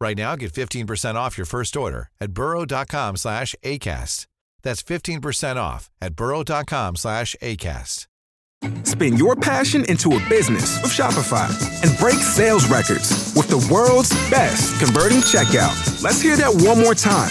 Right now, get 15% off your first order at burrow.com slash ACAST. That's 15% off at burrow.com slash ACAST. Spin your passion into a business with Shopify and break sales records with the world's best converting checkout. Let's hear that one more time.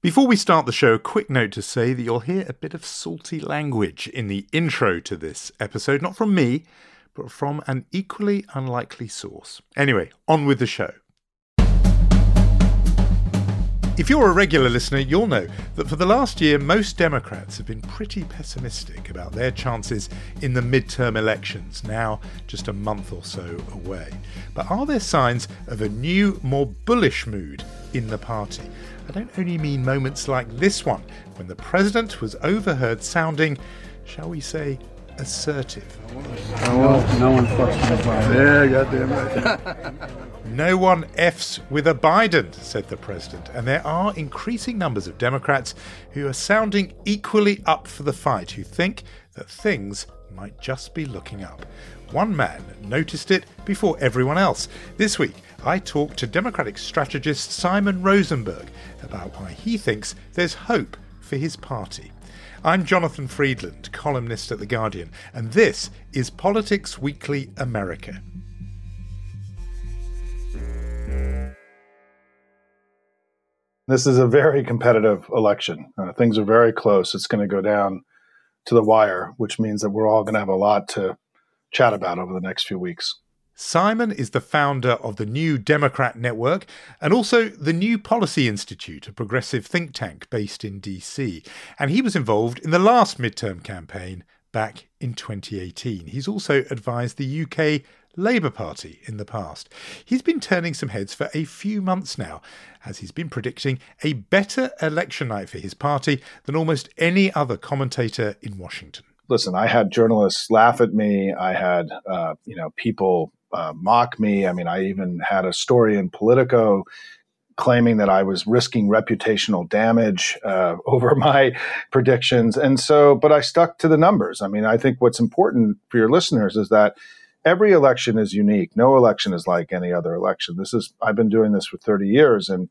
Before we start the show, a quick note to say that you'll hear a bit of salty language in the intro to this episode, not from me, but from an equally unlikely source. Anyway, on with the show. If you're a regular listener, you'll know that for the last year, most Democrats have been pretty pessimistic about their chances in the midterm elections, now just a month or so away. But are there signs of a new, more bullish mood in the party? I don't only mean moments like this one, when the president was overheard sounding, shall we say, assertive. No, no one fucks Yeah, goddamn right. No one F's with a Biden, said the president, and there are increasing numbers of Democrats who are sounding equally up for the fight, who think that things might just be looking up. One man noticed it before everyone else. This week, I talked to Democratic strategist Simon Rosenberg about why he thinks there's hope for his party. I'm Jonathan Freedland, columnist at The Guardian, and this is Politics Weekly America. This is a very competitive election. Uh, things are very close. It's going to go down to the wire, which means that we're all going to have a lot to chat about over the next few weeks. Simon is the founder of the New Democrat Network and also the New Policy Institute, a progressive think tank based in DC. And he was involved in the last midterm campaign back in 2018. He's also advised the UK Labour Party in the past. He's been turning some heads for a few months now, as he's been predicting a better election night for his party than almost any other commentator in Washington. Listen, I had journalists laugh at me. I had, uh, you know, people uh, mock me. I mean, I even had a story in Politico claiming that I was risking reputational damage uh, over my predictions. And so, but I stuck to the numbers. I mean, I think what's important for your listeners is that every election is unique. No election is like any other election. This is I've been doing this for 30 years and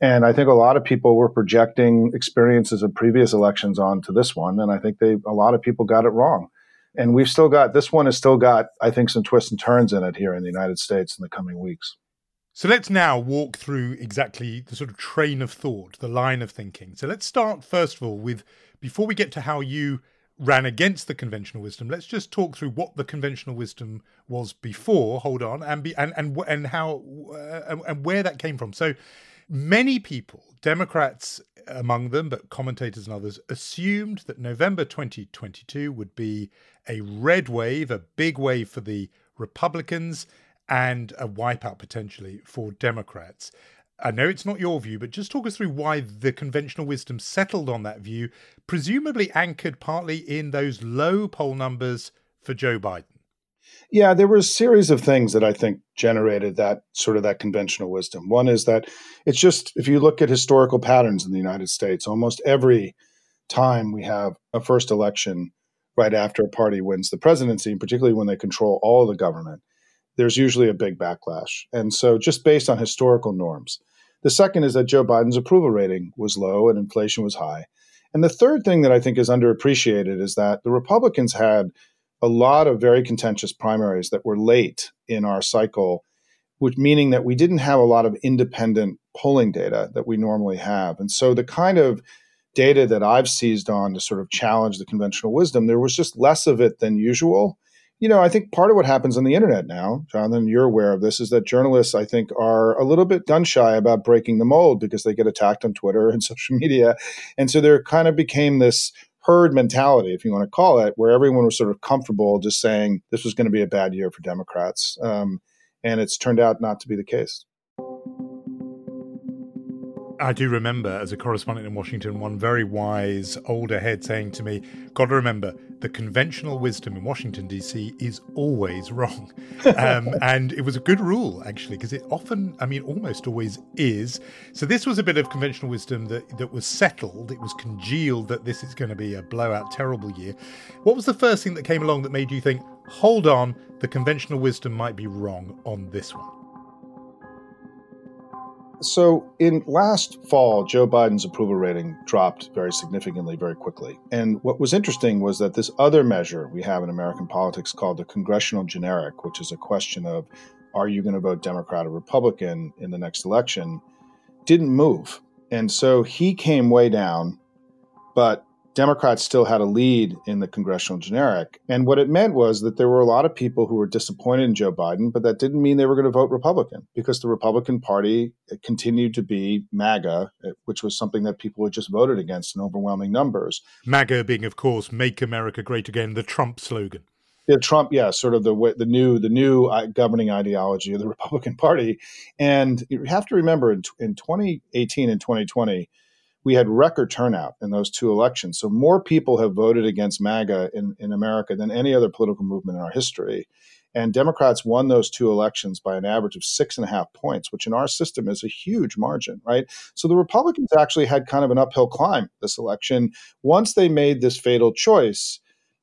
and I think a lot of people were projecting experiences of previous elections onto this one and I think they a lot of people got it wrong. And we've still got this one has still got I think some twists and turns in it here in the United States in the coming weeks. So let's now walk through exactly the sort of train of thought, the line of thinking. So let's start first of all with before we get to how you ran against the conventional wisdom. Let's just talk through what the conventional wisdom was before. Hold on, and be and and and how uh, and where that came from. So many people, Democrats among them, but commentators and others, assumed that November 2022 would be a red wave, a big wave for the Republicans, and a wipeout potentially for Democrats. I know it's not your view, but just talk us through why the conventional wisdom settled on that view, presumably anchored partly in those low poll numbers for Joe Biden. Yeah, there were a series of things that I think generated that sort of that conventional wisdom. One is that it's just if you look at historical patterns in the United States, almost every time we have a first election right after a party wins the presidency, and particularly when they control all the government, there's usually a big backlash. And so just based on historical norms, the second is that Joe Biden's approval rating was low and inflation was high. And the third thing that I think is underappreciated is that the Republicans had a lot of very contentious primaries that were late in our cycle, which meaning that we didn't have a lot of independent polling data that we normally have. And so the kind of data that I've seized on to sort of challenge the conventional wisdom, there was just less of it than usual. You know, I think part of what happens on the internet now, Jonathan, you're aware of this, is that journalists, I think, are a little bit gun shy about breaking the mold because they get attacked on Twitter and social media. And so there kind of became this herd mentality, if you want to call it, where everyone was sort of comfortable just saying this was going to be a bad year for Democrats. Um, and it's turned out not to be the case. I do remember as a correspondent in Washington, one very wise older head saying to me, Got to remember, the conventional wisdom in Washington, D.C. is always wrong. Um, and it was a good rule, actually, because it often, I mean, almost always is. So this was a bit of conventional wisdom that, that was settled. It was congealed that this is going to be a blowout, terrible year. What was the first thing that came along that made you think, hold on, the conventional wisdom might be wrong on this one? So, in last fall, Joe Biden's approval rating dropped very significantly, very quickly. And what was interesting was that this other measure we have in American politics called the congressional generic, which is a question of are you going to vote Democrat or Republican in the next election, didn't move. And so he came way down, but Democrats still had a lead in the congressional generic. And what it meant was that there were a lot of people who were disappointed in Joe Biden, but that didn't mean they were going to vote Republican because the Republican Party continued to be MAGA, which was something that people had just voted against in overwhelming numbers. MAGA being, of course, Make America Great Again, the Trump slogan. Yeah, Trump, yeah, sort of the the new the new uh, governing ideology of the Republican Party, and you have to remember in, in 2018 and 2020, we had record turnout in those two elections. So more people have voted against MAGA in, in America than any other political movement in our history. And Democrats won those two elections by an average of six and a half points, which in our system is a huge margin, right? So the Republicans actually had kind of an uphill climb this election once they made this fatal choice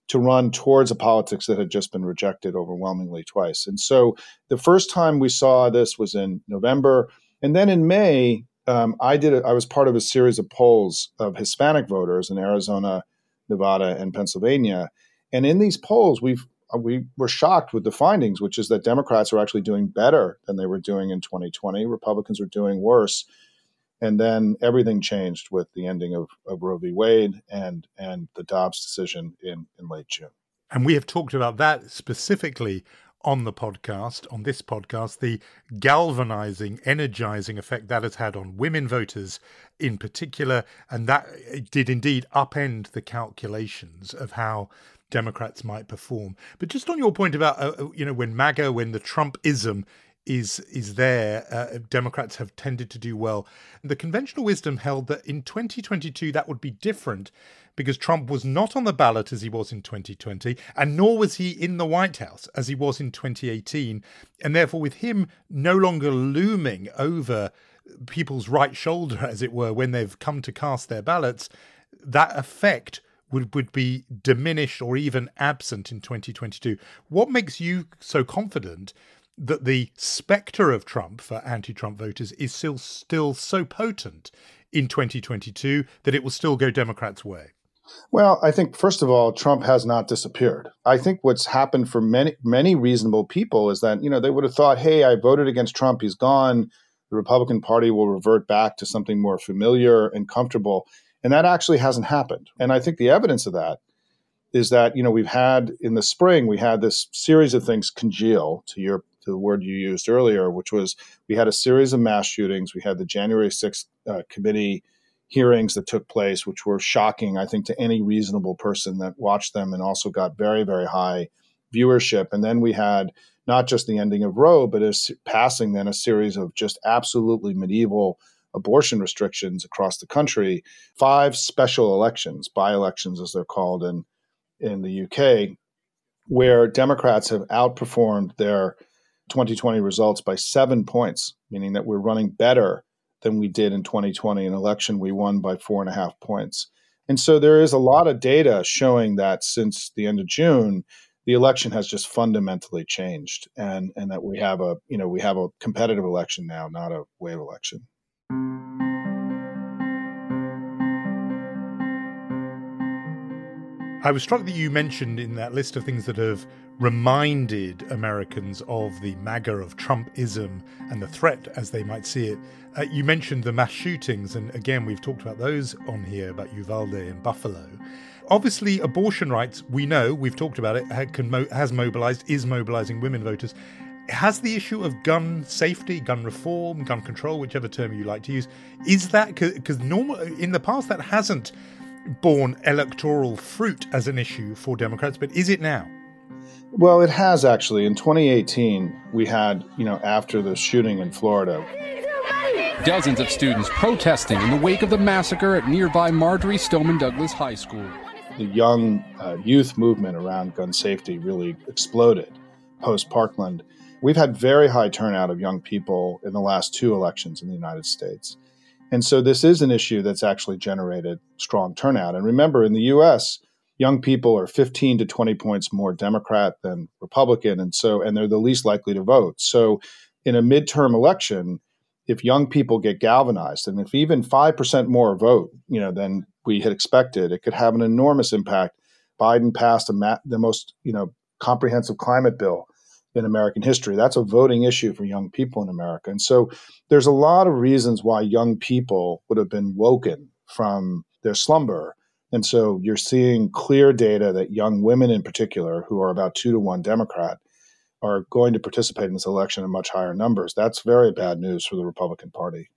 to run towards a politics that had just been rejected overwhelmingly twice. And so the first time we saw this was in November. And then in May, um, I did. A, I was part of a series of polls of Hispanic voters in Arizona, Nevada, and Pennsylvania, and in these polls, we've uh, we were shocked with the findings, which is that Democrats are actually doing better than they were doing in 2020. Republicans are doing worse. And then everything changed with the ending of, of Roe v. Wade and and the Dobbs decision in, in late June. And we have talked about that specifically on the podcast, on this podcast, the galvanizing, energizing effect that has had on women voters in particular. And that did indeed upend the calculations of how Democrats might perform. But just on your point about, uh, uh you know, when MAGA, when the Trumpism is is there. Uh, Democrats have tended to do well. The conventional wisdom held that in 2022 that would be different because Trump was not on the ballot as he was in 2020, and nor was he in the White House as he was in 2018, and therefore with him no longer looming over people's right shoulder, as it were, when they've come to cast their ballots, that effect would, would be diminished or even absent in 2022. What makes you so confident that the spectre of Trump for anti-Trump voters is still still so potent in 2022 that it will still go Democrats' way? Well, I think first of all, Trump has not disappeared. I think what's happened for many many reasonable people is that you know they would have thought, "Hey, I voted against Trump; he's gone. The Republican Party will revert back to something more familiar and comfortable." And that actually hasn't happened. And I think the evidence of that is that you know we've had in the spring we had this series of things congeal to your to the word you used earlier, which was we had a series of mass shootings. We had the January 6th uh, committee hearings that took place, which were shocking, I think, to any reasonable person that watched them and also got very, very high viewership. And then we had not just the ending of Roe, but as passing then a series of just absolutely medieval abortion restrictions across the country, five special elections, by elections as they're called in, in the UK, where Democrats have outperformed their 2020 results by seven points, meaning that we're running better than we did in 2020. An election we won by four and a half points. And so there is a lot of data showing that since the end of June, the election has just fundamentally changed and, and that we have a you know we have a competitive election now, not a wave election. I was struck that you mentioned in that list of things that have reminded Americans of the MAGA of Trumpism and the threat as they might see it. Uh, you mentioned the mass shootings, and again, we've talked about those on here about Uvalde and Buffalo. Obviously, abortion rights, we know, we've talked about it, has mobilized, is mobilizing women voters. Has the issue of gun safety, gun reform, gun control, whichever term you like to use, is that because normal in the past that hasn't borne electoral fruit as an issue for Democrats, but is it now? Well, it has actually. In 2018, we had, you know, after the shooting in Florida, dozens of students protesting in the wake of the massacre at nearby Marjory Stoneman Douglas High School. The young uh, youth movement around gun safety really exploded post Parkland. We've had very high turnout of young people in the last two elections in the United States. And so this is an issue that's actually generated strong turnout. And remember, in the US, young people are 15 to 20 points more Democrat than Republican. And so, and they're the least likely to vote. So in a midterm election, if young people get galvanized and if even 5% more vote, you know, than we had expected, it could have an enormous impact. Biden passed ma- the most, you know, comprehensive climate bill in American history. That's a voting issue for young people in America. And so there's a lot of reasons why young people would have been woken from their slumber. And so you're seeing clear data that young women in particular, who are about two to one Democrat, are going to participate in this election in much higher numbers. That's very bad news for the Republican Party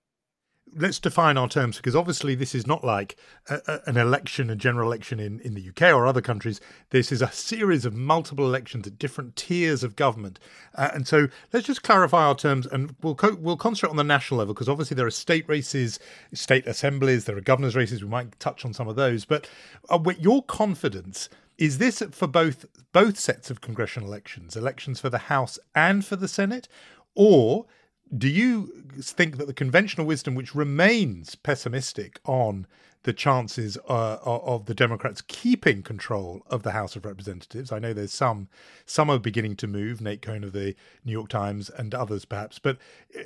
let's define our terms because obviously this is not like a, a, an election, a general election in, in the UK or other countries. This is a series of multiple elections at different tiers of government, uh, and so let's just clarify our terms, and we'll co- we'll concentrate on the national level because obviously there are state races, state assemblies, there are governors' races. We might touch on some of those, but uh, your confidence is this for both both sets of congressional elections, elections for the House and for the Senate, or do you think that the conventional wisdom, which remains pessimistic on the chances uh, of the Democrats keeping control of the House of Representatives. I know there's some some are beginning to move, Nate Cohn of the New York Times and others perhaps, but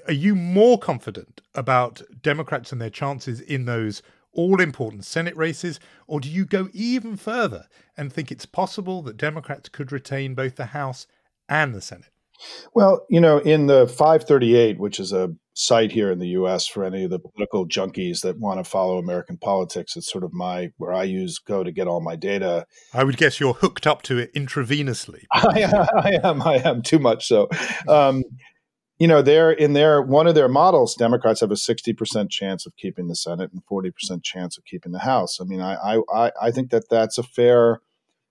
are you more confident about Democrats and their chances in those all important Senate races, or do you go even further and think it's possible that Democrats could retain both the House and the Senate? Well, you know, in the 538, which is a site here in the U.S. for any of the political junkies that want to follow American politics, it's sort of my where I use go to get all my data. I would guess you're hooked up to it intravenously. I, I am. I am too much so. Um, you know, they're in their one of their models. Democrats have a sixty percent chance of keeping the Senate and forty percent chance of keeping the House. I mean, I I I think that that's a fair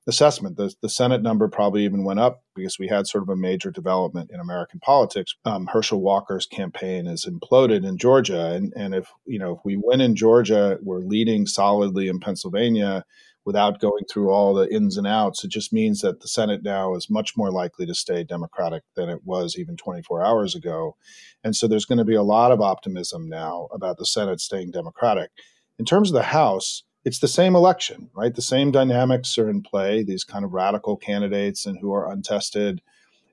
assessment. The, the Senate number probably even went up because we had sort of a major development in American politics. Um, Herschel Walker's campaign has imploded in Georgia, and and if you know if we win in Georgia, we're leading solidly in Pennsylvania without going through all the ins and outs. It just means that the Senate now is much more likely to stay Democratic than it was even 24 hours ago, and so there's going to be a lot of optimism now about the Senate staying Democratic. In terms of the House it's the same election, right? The same dynamics are in play, these kind of radical candidates and who are untested.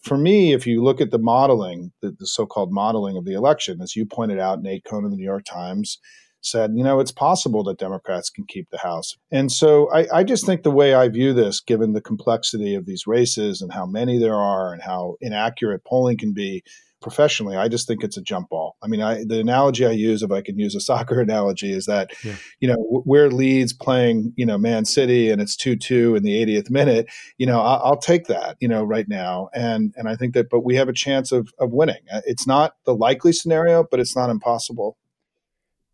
For me, if you look at the modeling, the, the so called modeling of the election, as you pointed out, Nate Cohn of the New York Times said, you know, it's possible that Democrats can keep the House. And so I, I just think the way I view this, given the complexity of these races and how many there are and how inaccurate polling can be, professionally, I just think it's a jump ball. I mean, I, the analogy I use, if I can use a soccer analogy, is that, yeah. you know, we're Leeds playing, you know, Man City and it's 2 2 in the 80th minute, you know, I'll, I'll, take that, you know, right now. And, and I think that, but we have a chance of, of winning. Uh, it's not the likely scenario, but it's not impossible.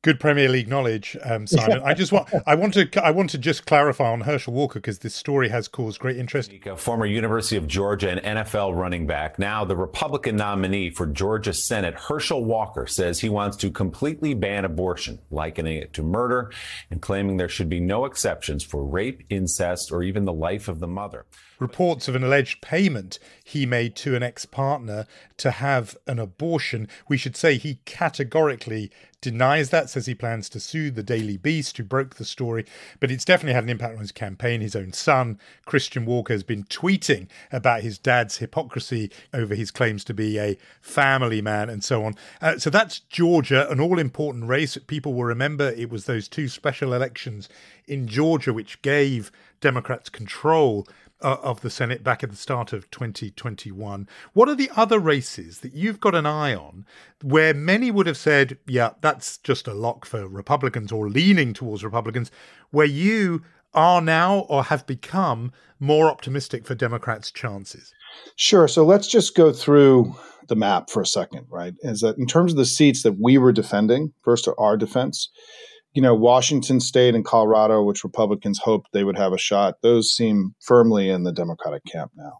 Good Premier League knowledge, um, Simon. I just want I want to I want to just clarify on Herschel Walker because this story has caused great interest. Former University of Georgia and NFL running back, now the Republican nominee for Georgia Senate, Herschel Walker says he wants to completely ban abortion, likening it to murder, and claiming there should be no exceptions for rape, incest, or even the life of the mother reports of an alleged payment he made to an ex partner to have an abortion. We should say he categorically denies that, says he plans to sue the Daily Beast, who broke the story. But it's definitely had an impact on his campaign. His own son, Christian Walker, has been tweeting about his dad's hypocrisy over his claims to be a family man and so on. Uh, so that's Georgia, an all important race. People will remember it was those two special elections in Georgia which gave Democrats' control uh, of the Senate back at the start of 2021. What are the other races that you've got an eye on where many would have said, yeah, that's just a lock for Republicans or leaning towards Republicans, where you are now or have become more optimistic for Democrats' chances? Sure. So let's just go through the map for a second, right? Is that in terms of the seats that we were defending, first our defense, you know, Washington State and Colorado, which Republicans hoped they would have a shot, those seem firmly in the Democratic camp now.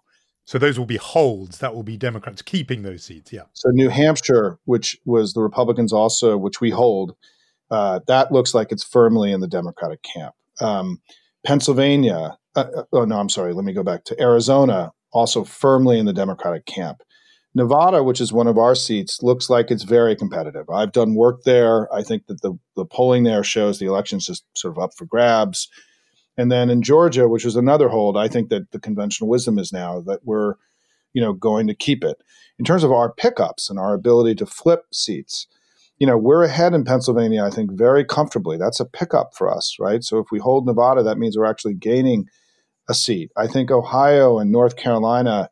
So those will be holds. That will be Democrats keeping those seats. Yeah. So New Hampshire, which was the Republicans also, which we hold, uh, that looks like it's firmly in the Democratic camp. Um, Pennsylvania, uh, uh oh no, I'm sorry. Let me go back to Arizona, also firmly in the Democratic camp. Nevada, which is one of our seats, looks like it's very competitive. I've done work there. I think that the, the polling there shows the election's just sort of up for grabs. And then in Georgia, which is another hold, I think that the conventional wisdom is now that we're, you know, going to keep it. In terms of our pickups and our ability to flip seats, you know, we're ahead in Pennsylvania, I think, very comfortably. That's a pickup for us, right? So if we hold Nevada, that means we're actually gaining a seat. I think Ohio and North Carolina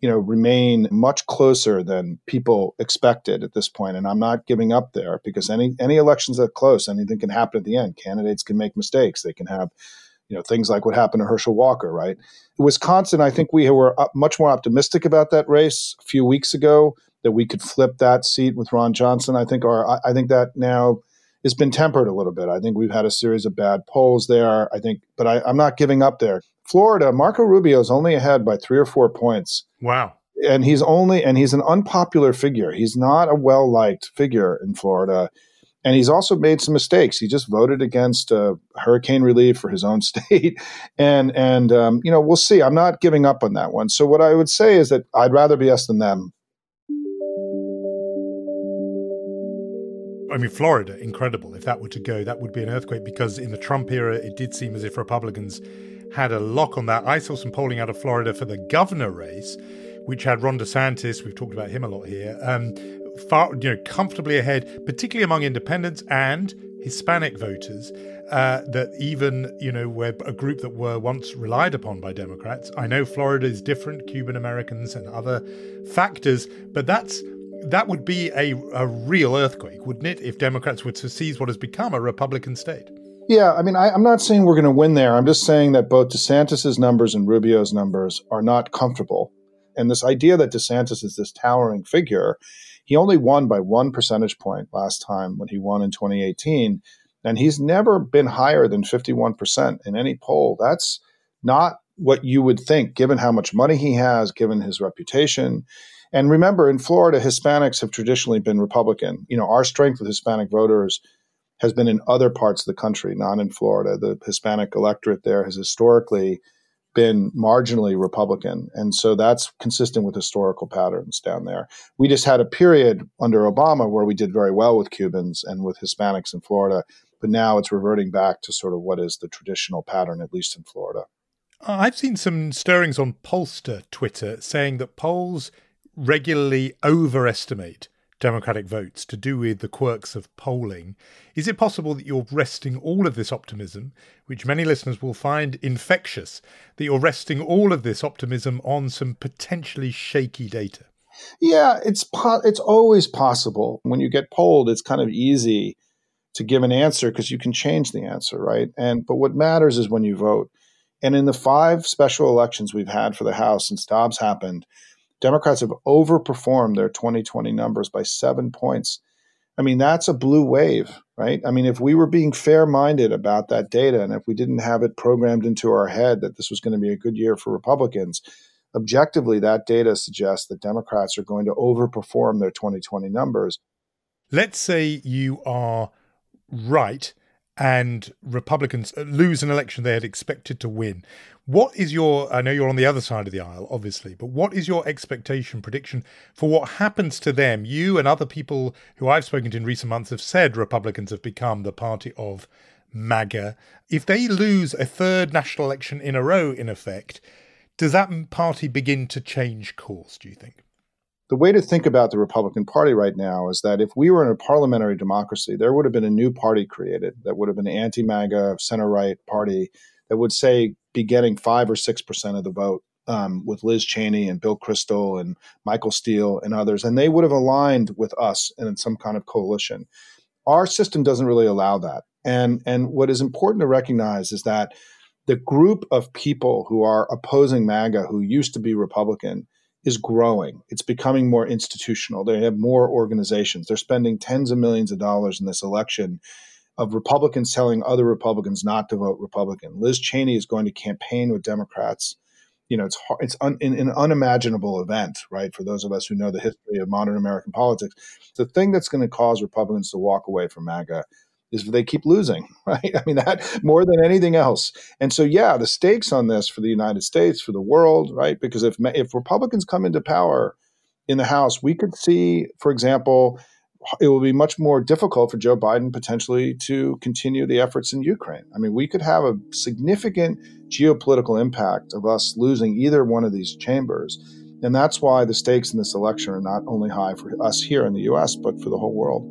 you know, remain much closer than people expected at this point. And I'm not giving up there because any any elections that close, anything can happen at the end. Candidates can make mistakes. They can have, you know, things like what happened to Herschel Walker, right? Wisconsin, I think we were much more optimistic about that race a few weeks ago that we could flip that seat with Ron Johnson. I think our I think that now has been tempered a little bit. I think we've had a series of bad polls there. I think, but I, I'm not giving up there. Florida, Marco Rubio is only ahead by three or four points. Wow. And he's only, and he's an unpopular figure. He's not a well liked figure in Florida. And he's also made some mistakes. He just voted against uh, hurricane relief for his own state, and and um, you know we'll see. I'm not giving up on that one. So what I would say is that I'd rather be us than them. Mean, Florida, incredible. If that were to go, that would be an earthquake because in the Trump era, it did seem as if Republicans had a lock on that. I saw some polling out of Florida for the governor race, which had Ron DeSantis. We've talked about him a lot here. Um, far, you know, comfortably ahead, particularly among independents and Hispanic voters. Uh, that even you know were a group that were once relied upon by Democrats. I know Florida is different, Cuban Americans and other factors, but that's that would be a, a real earthquake, wouldn't it, if Democrats were to seize what has become a Republican state? Yeah, I mean, I, am not saying we're going to win there. I'm just saying that both DeSantis's numbers and Rubio's numbers are not comfortable. And this idea that DeSantis is this towering figure, he only won by one percentage point last time when he won in 2018. And he's never been higher than 51% in any poll. That's not what you would think, given how much money he has, given his reputation. And remember, in Florida, Hispanics have traditionally been Republican. You know, our strength with Hispanic voters has been in other parts of the country, not in Florida. The Hispanic electorate there has historically been marginally Republican. And so that's consistent with historical patterns down there. We just had a period under Obama where we did very well with Cubans and with Hispanics in Florida, but now it's reverting back to sort of what is the traditional pattern, at least in Florida. Uh, I've seen some stirrings on pollster Twitter saying that polls regularly overestimate Democratic votes to do with the quirks of polling. Is it possible that you're resting all of this optimism, which many listeners will find infectious, that you're resting all of this optimism on some potentially shaky data? Yeah, it's po- it's always possible. When you get polled, it's kind of easy to give an answer because you can change the answer, right? And but what matters is when you vote. And in the five special elections we've had for the House since Dobbs happened, Democrats have overperformed their 2020 numbers by seven points. I mean, that's a blue wave, right? I mean, if we were being fair minded about that data and if we didn't have it programmed into our head that this was going to be a good year for Republicans, objectively, that data suggests that Democrats are going to overperform their 2020 numbers. Let's say you are right and Republicans uh, lose an election they had expected to win. What is your, I know you're on the other side of the aisle, obviously, but what is your expectation, prediction for what happens to them? You and other people who I've spoken to in recent months have said Republicans have become the party of MAGA. If they lose a third national election in a row, in effect, does that party begin to change course, do you think? The way to think about the Republican Party right now is that if we were in a parliamentary democracy, there would have been a new party created that would have been an anti MAGA, center right party that would say, be getting five or six percent of the vote um, with Liz Cheney and Bill Kristol and Michael Steele and others, and they would have aligned with us in some kind of coalition. Our system doesn't really allow that, and and what is important to recognize is that the group of people who are opposing MAGA, who used to be Republican, is growing. It's becoming more institutional. They have more organizations. They're spending tens of millions of dollars in this election of Republicans telling other Republicans not to vote Republican. Liz Cheney is going to campaign with Democrats. You know, it's hard, it's un, an unimaginable event, right? For those of us who know the history of modern American politics, the thing that's going to cause Republicans to walk away from MAGA is they keep losing, right? I mean, that more than anything else. And so, yeah, the stakes on this for the United States, for the world, right? Because if if Republicans come into power in the House, we could see, for example, it will be much more difficult for Joe Biden potentially to continue the efforts in Ukraine. I mean, we could have a significant geopolitical impact of us losing either one of these chambers. And that's why the stakes in this election are not only high for us here in the US, but for the whole world.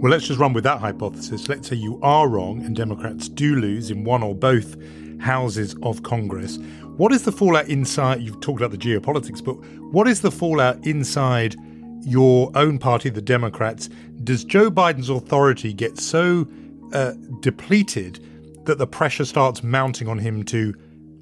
Well, let's just run with that hypothesis. Let's say you are wrong and Democrats do lose in one or both houses of Congress. What is the fallout inside? You've talked about the geopolitics, but what is the fallout inside your own party, the Democrats? Does Joe Biden's authority get so uh, depleted that the pressure starts mounting on him to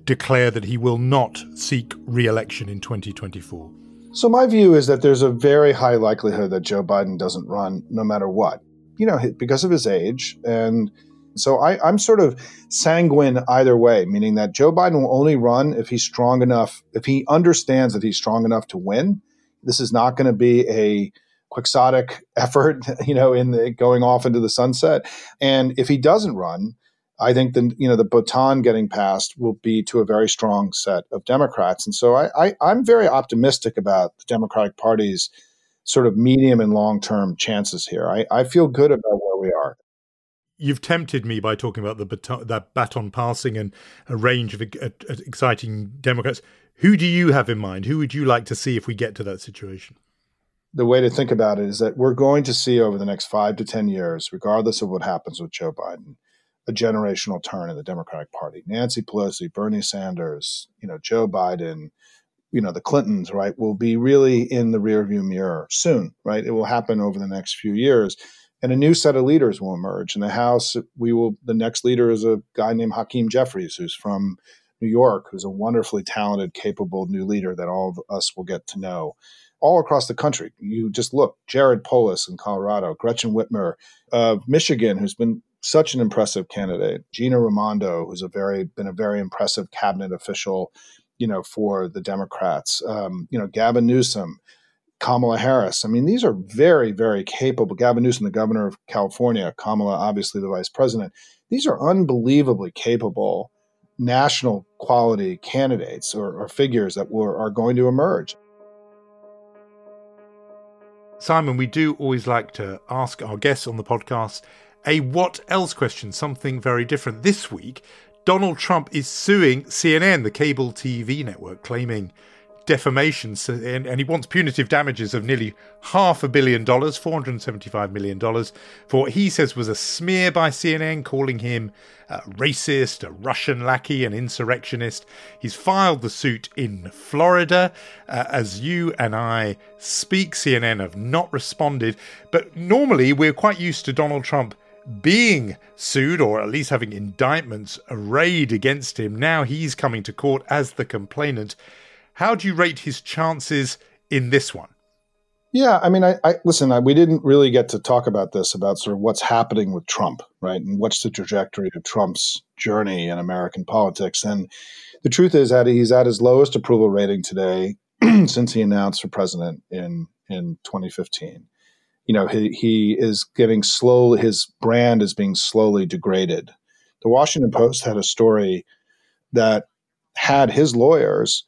declare that he will not seek re election in 2024? So, my view is that there's a very high likelihood that Joe Biden doesn't run no matter what you know, because of his age. And so I, am sort of sanguine either way, meaning that Joe Biden will only run if he's strong enough, if he understands that he's strong enough to win. This is not going to be a quixotic effort, you know, in the going off into the sunset. And if he doesn't run, I think the you know the baton getting passed will be to a very strong set of Democrats, and so I, I I'm very optimistic about the Democratic Party's sort of medium and long term chances here. I, I feel good about where we are. You've tempted me by talking about the baton, that baton passing and a range of uh, exciting Democrats. Who do you have in mind? Who would you like to see if we get to that situation? The way to think about it is that we're going to see over the next five to 10 years, regardless of what happens with Joe Biden, a generational turn in the Democratic Party. Nancy Pelosi, Bernie Sanders, you know, Joe Biden, you know the clintons right will be really in the rearview mirror soon right? It will happen over the next few years. And a new set of leaders will emerge. In the house we will the next leader is a guy named hakeem jeffries who's from new york who's a wonderfully talented capable new leader that all of us will get to know. All across the country. You just look jared polis in colorado gretchen whitmer of michigan who's been such an impressive candidate. Gina raimondo who's a very been a very impressive cabinet official you know, for the Democrats. Um, you know, Gavin Newsom, Kamala Harris. I mean, these are very, very capable. Gavin Newsom, the governor of California, Kamala, obviously the vice president. These are unbelievably capable national quality candidates or, or figures that are going to emerge. Simon, we do always like to ask our guests on the podcast a what else question, something very different. This week, Donald Trump is suing CNN, the cable TV network, claiming defamation, and, and, he wants punitive damages of nearly half a billion dollars, $475 million, for what he says was a smear by CNN, calling him a racist, a Russian lackey, an insurrectionist. He's filed the suit in Florida. Uh, as you and I speak, CNN have not responded, but normally we're quite used to Donald Trump being sued or at least having indictments arrayed against him. Now he's coming to court as the complainant. How do you rate his chances in this one? Yeah, I mean, I, I listen. I, we didn't really get to talk about this about sort of what's happening with Trump, right, and what's the trajectory of Trump's journey in American politics. And the truth is that he's at his lowest approval rating today since he announced for president in in 2015 you know he, he is getting slow his brand is being slowly degraded. The washington post had a story that had his lawyers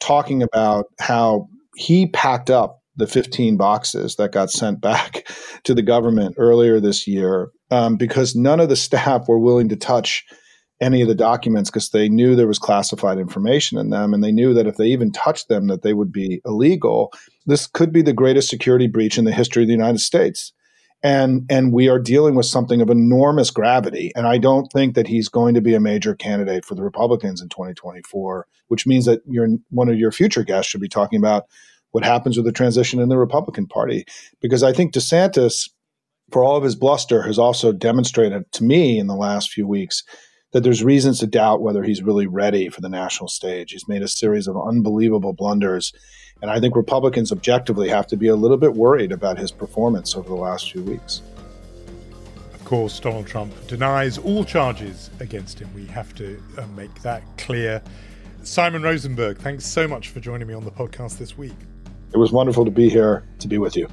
talking about how he packed up the 15 boxes that got sent back to the government earlier this year um, because none of the staff were willing to touch any of the documents because they knew there was classified information in them and they knew that if they even touched them that they would be illegal. This could be the greatest security breach in the history of the united states. And and we are dealing with something of enormous gravity and i don't think that he's going to be a major candidate for the republicans in 2024 which means that you're one of your future guests should be talking about what happens with the transition in the republican party. Because i think desantis for all of his bluster has also demonstrated to me in the last few weeks that there's reasons to doubt whether he's really ready for the national stage he's made a series of unbelievable blunders and I think Republicans objectively have to be a little bit worried about his performance over the last few weeks. Of course, Donald Trump denies all charges against him. We have to uh, make that clear. Simon Rosenberg, thanks so much for joining me on the podcast this week. It was wonderful to be here to be with you.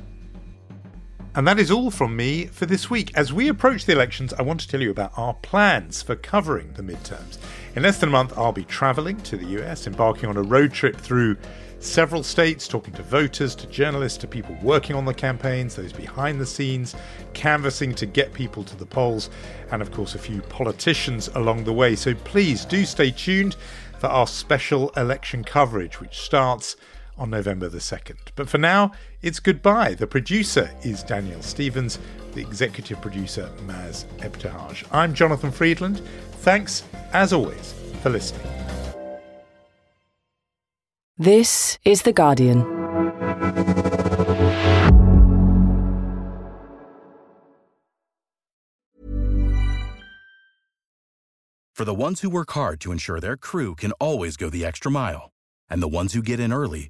And that is all from me for this week. As we approach the elections, I want to tell you about our plans for covering the midterms. In less than a month, I'll be travelling to the US, embarking on a road trip through several states, talking to voters, to journalists, to people working on the campaigns, those behind the scenes, canvassing to get people to the polls, and of course, a few politicians along the way. So please do stay tuned for our special election coverage, which starts on November the 2nd. But for now, it's goodbye. The producer is Daniel Stevens, the executive producer, Maz Ebtehaj. I'm Jonathan Freedland. Thanks, as always, for listening. This is The Guardian. For the ones who work hard to ensure their crew can always go the extra mile, and the ones who get in early